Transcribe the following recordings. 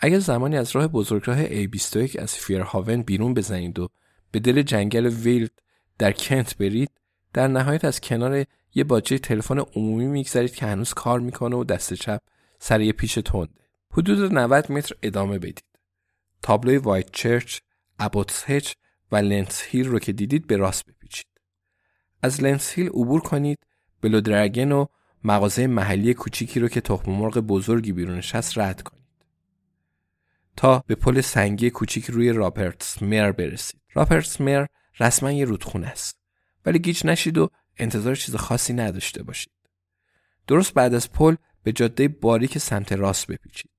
اگر زمانی از راه بزرگراه A21 از فیرهاون بیرون بزنید و به دل جنگل ویلد در کنت برید در نهایت از کنار یه باجه تلفن عمومی میگذرید که هنوز کار می‌کنه و دست چپ سر یه پیش تنده حدود 90 متر ادامه بدید. تابلوی وایت چرچ ابوتس هچ و لنس هیل رو که دیدید به راست بپیچید. از لنس هیل عبور کنید بلو درگن و مغازه محلی کوچیکی رو که تخم مرغ بزرگی بیرونش هست رد کنید. تا به پل سنگی کوچیک روی راپرتس مر برسید. راپرتس مر رسما یه رودخونه است. ولی گیج نشید و انتظار چیز خاصی نداشته باشید. درست بعد از پل به جاده باریک سمت راست بپیچید.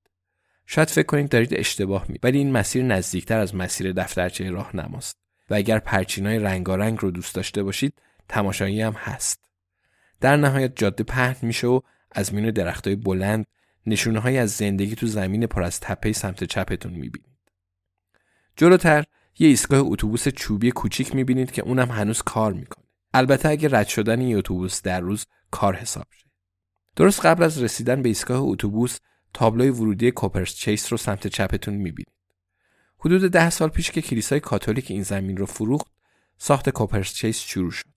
شاید فکر کنید دارید اشتباه می ولی این مسیر نزدیکتر از مسیر دفترچه راهنماست. و اگر پرچینای رنگارنگ رو دوست داشته باشید تماشایی هم هست. در نهایت جاده پهن میشه و از میون درختای بلند نشونه های از زندگی تو زمین پر از تپه سمت چپتون می‌بینید. جلوتر یه ایستگاه اتوبوس چوبی کوچیک می‌بینید که اونم هنوز کار می‌کنه. البته اگه رد شدن این اتوبوس در روز کار حساب شه. درست قبل از رسیدن به ایستگاه اتوبوس تابلوی ورودی کوپرس چیس رو سمت چپتون می‌بینید. حدود ده سال پیش که کلیسای کاتولیک این زمین رو فروخت ساخت کوپرس چیس شروع شد.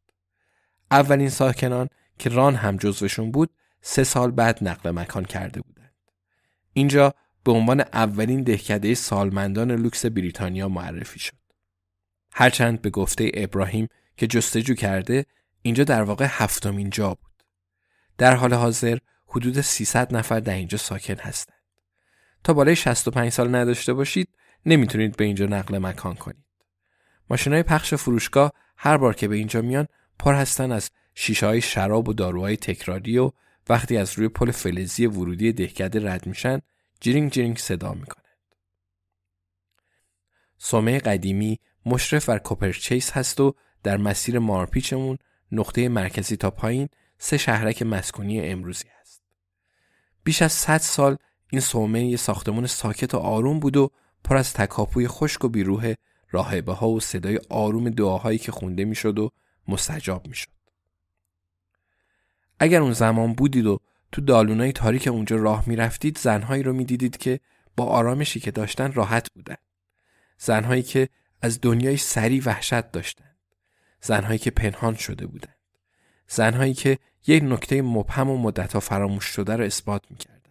اولین ساکنان که ران هم جزوشون بود سه سال بعد نقل مکان کرده بودند اینجا به عنوان اولین دهکده سالمندان لوکس بریتانیا معرفی شد. هرچند به گفته ابراهیم که جستجو کرده اینجا در واقع هفتمین جا بود. در حال حاضر حدود 300 نفر در اینجا ساکن هستند. تا بالای 65 سال نداشته باشید نمی‌تونید به اینجا نقل مکان کنید. ماشینای پخش فروشگاه هر بار که به اینجا میان پر هستن از شیشه های شراب و داروهای تکراری و وقتی از روی پل فلزی ورودی دهکده رد میشن جرینگ جرینگ صدا می‌کنند. سومه قدیمی مشرف بر کوپرچیس هست و در مسیر مارپیچمون نقطه مرکزی تا پایین سه شهرک مسکونی امروزی است. بیش از 100 سال این سومه یه ساختمون ساکت و آروم بود و پر از تکاپوی خشک و بیروه راهبه ها و صدای آروم دعاهایی که خونده می‌شد و مستجاب می‌شد. اگر اون زمان بودید و تو دالونای تاریک اونجا راه می‌رفتید زنهایی رو می‌دیدید که با آرامشی که داشتن راحت بودن. زنهایی که از دنیای سری وحشت داشتند. زنهایی که پنهان شده بودند. زنهایی که یک نکته مبهم و مدتها فراموش شده رو اثبات می‌کردند.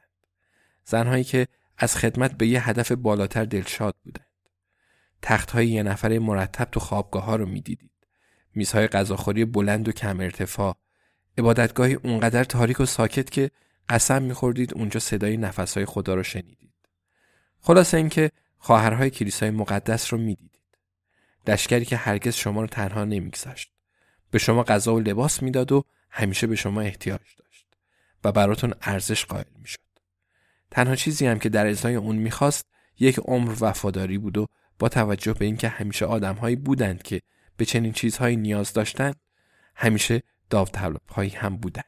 زنهایی که از خدمت به یه هدف بالاتر دلشاد بودند. تختهای یه نفره مرتب تو خوابگاه ها رو می‌دیدید. میزهای غذاخوری بلند و کم ارتفاع عبادتگاهی اونقدر تاریک و ساکت که قسم میخوردید اونجا صدای نفسهای خدا رو شنیدید. خلاصه اینکه خواهرهای کلیسای مقدس رو می‌دیدید. دشکری که هرگز شما رو تنها نمیگذاشت. به شما غذا و لباس می‌داد و همیشه به شما احتیاج داشت و براتون ارزش قائل می‌شد. تنها چیزی هم که در ازای اون می‌خواست یک عمر وفاداری بود و با توجه به اینکه همیشه آدمهایی بودند که به چنین چیزهایی نیاز داشتند همیشه داوطلب هایی هم بودند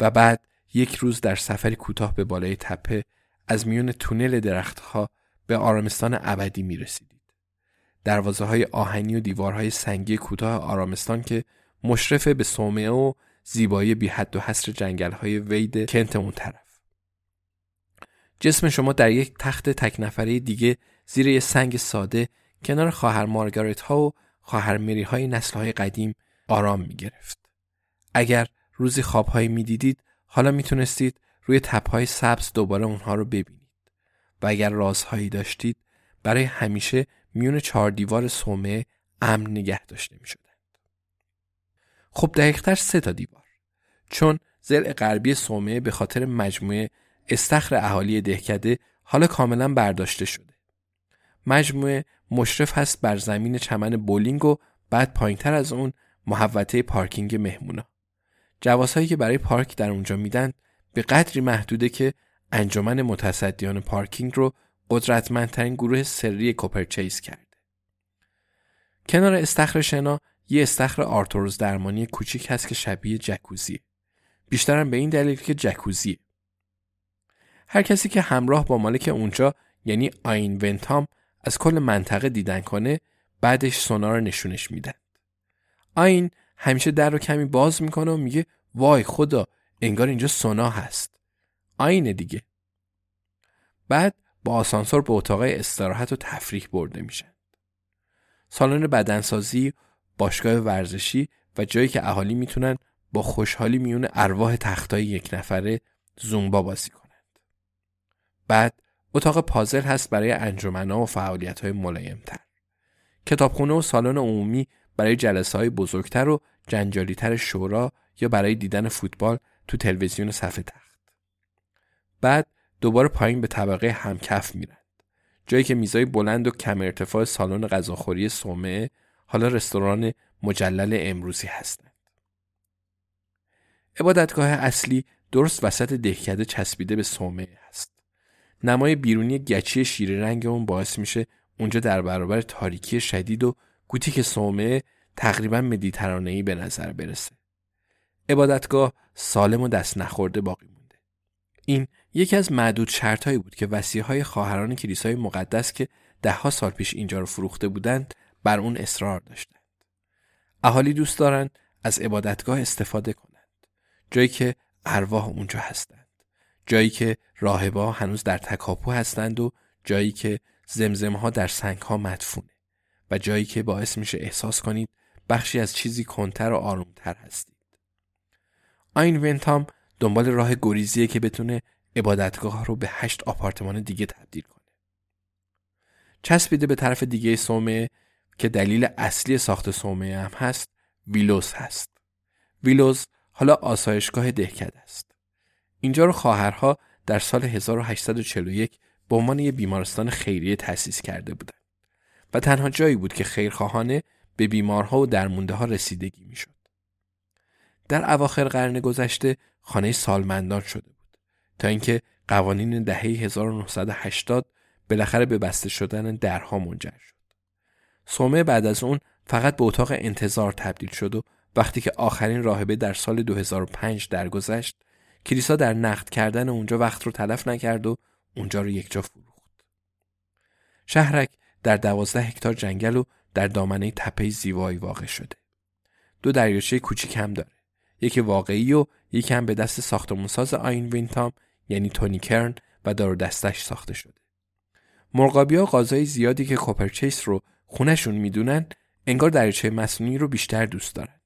و بعد یک روز در سفری کوتاه به بالای تپه از میون تونل درختها به آرامستان ابدی می رسیدید. دروازه های آهنی و دیوارهای سنگی کوتاه آرامستان که مشرف به صومعه و زیبایی بی حد و حصر جنگل های وید کنت اون طرف. جسم شما در یک تخت تک نفره دیگه زیر یه سنگ ساده کنار خواهر مارگارت ها و خواهر مری های نسل های قدیم آرام می گرفت. اگر روزی خوابهایی می دیدید حالا می تونستید روی تپهای سبز دوباره اونها رو ببینید و اگر رازهایی داشتید برای همیشه میون چهار دیوار سومه امن نگه داشته می شدند. خب دقیقتر سه تا دیوار چون زل غربی سومه به خاطر مجموعه استخر اهالی دهکده حالا کاملا برداشته شده. مجموعه مشرف هست بر زمین چمن بولینگ و بعد پایینتر از اون محوطه پارکینگ مهمونا. جوازهایی که برای پارک در اونجا میدن به قدری محدوده که انجمن متصدیان پارکینگ رو قدرتمندترین گروه سری کوپرچیز کرده. کنار استخر شنا یه استخر آرتوروز درمانی کوچیک هست که شبیه جکوزیه. بیشترم به این دلیل که جکوزیه. هر کسی که همراه با مالک اونجا یعنی آین ونتام از کل منطقه دیدن کنه بعدش سونا رو نشونش میدن. آین همیشه در رو کمی باز می‌کنه و میگه وای خدا انگار اینجا سونا هست. آینه دیگه. بعد با آسانسور به اتاق استراحت و تفریح برده میشن. سالن بدنسازی، باشگاه ورزشی و جایی که اهالی می‌تونن با خوشحالی میون ارواح تختای یک نفره زومبا بازی کنند. بعد اتاق پازل هست برای انجمنها و فعالیت های ملایمتر. کتابخونه و سالن عمومی برای جلسه های بزرگتر و جنجالیتر شورا یا برای دیدن فوتبال تو تلویزیون صفحه تخت. بعد دوباره پایین به طبقه همکف میرند. جایی که میزای بلند و کم ارتفاع سالن غذاخوری سومه حالا رستوران مجلل امروزی هستند. عبادتگاه اصلی درست وسط دهکده چسبیده به سومه است. نمای بیرونی گچی شیر رنگ اون باعث میشه اونجا در برابر تاریکی شدید و گوتیک سومه تقریبا مدیترانه‌ای به نظر برسه. عبادتگاه سالم و دست نخورده باقی مونده. این یکی از معدود شرطهایی بود که وسیهای خواهران کلیسای مقدس که دهها سال پیش اینجا رو فروخته بودند بر اون اصرار داشتند. اهالی دوست دارند از عبادتگاه استفاده کنند. جایی که ارواح اونجا هستند. جایی که راهبا هنوز در تکاپو هستند و جایی که زمزمها در سنگها مدفونه و جایی که باعث میشه احساس کنید بخشی از چیزی کنتر و آرومتر هستید. آین ونتام دنبال راه گریزیه که بتونه عبادتگاه رو به هشت آپارتمان دیگه تبدیل کنه. چسبیده به طرف دیگه سومه که دلیل اصلی ساخت سومه هم هست ویلوز هست. ویلوز حالا آسایشگاه دهکد است. اینجا رو خواهرها در سال 1841 به عنوان یک بیمارستان خیریه تأسیس کرده بودند و تنها جایی بود که خیرخواهانه به بیمارها و درمونده ها رسیدگی می‌شد. در اواخر قرن گذشته خانه سالمندان شده بود تا اینکه قوانین دهه 1980 بالاخره به بسته شدن درها منجر شد. سومه بعد از اون فقط به اتاق انتظار تبدیل شد و وقتی که آخرین راهبه در سال 2005 درگذشت کلیسا در نقد کردن اونجا وقت رو تلف نکرد و اونجا رو یکجا فروخت. شهرک در دوازده هکتار جنگل و در دامنه تپه زیبایی واقع شده. دو دریاچه کوچیک هم داره. یکی واقعی و یکی هم به دست ساختمونساز آین وینتام یعنی تونی کرن و دار دستش ساخته شده. مرغابیا غذای زیادی که کوپرچیس رو خونشون می‌دونن انگار دریاچه مصنوعی رو بیشتر دوست دارن.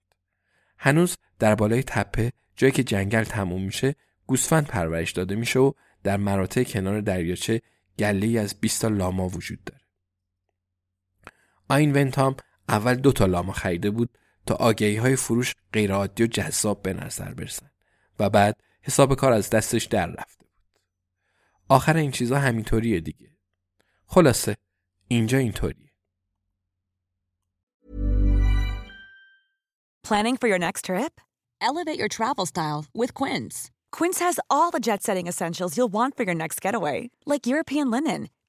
هنوز در بالای تپه جایی که جنگل تموم میشه گوسفند پرورش داده میشه و در مراتع کنار دریاچه گله از 20 تا لاما وجود داره. آین ونتام اول دو تا لاما خریده بود تا آگهی های فروش غیرعادی و جذاب به نظر برسن و بعد حساب کار از دستش در رفته بود. آخر این چیزا همینطوریه دیگه. خلاصه اینجا اینطوریه. Planning for your next trip? Elevate your travel style with Quince. Quince has all the jet setting essentials you'll want for your next getaway, like European linen,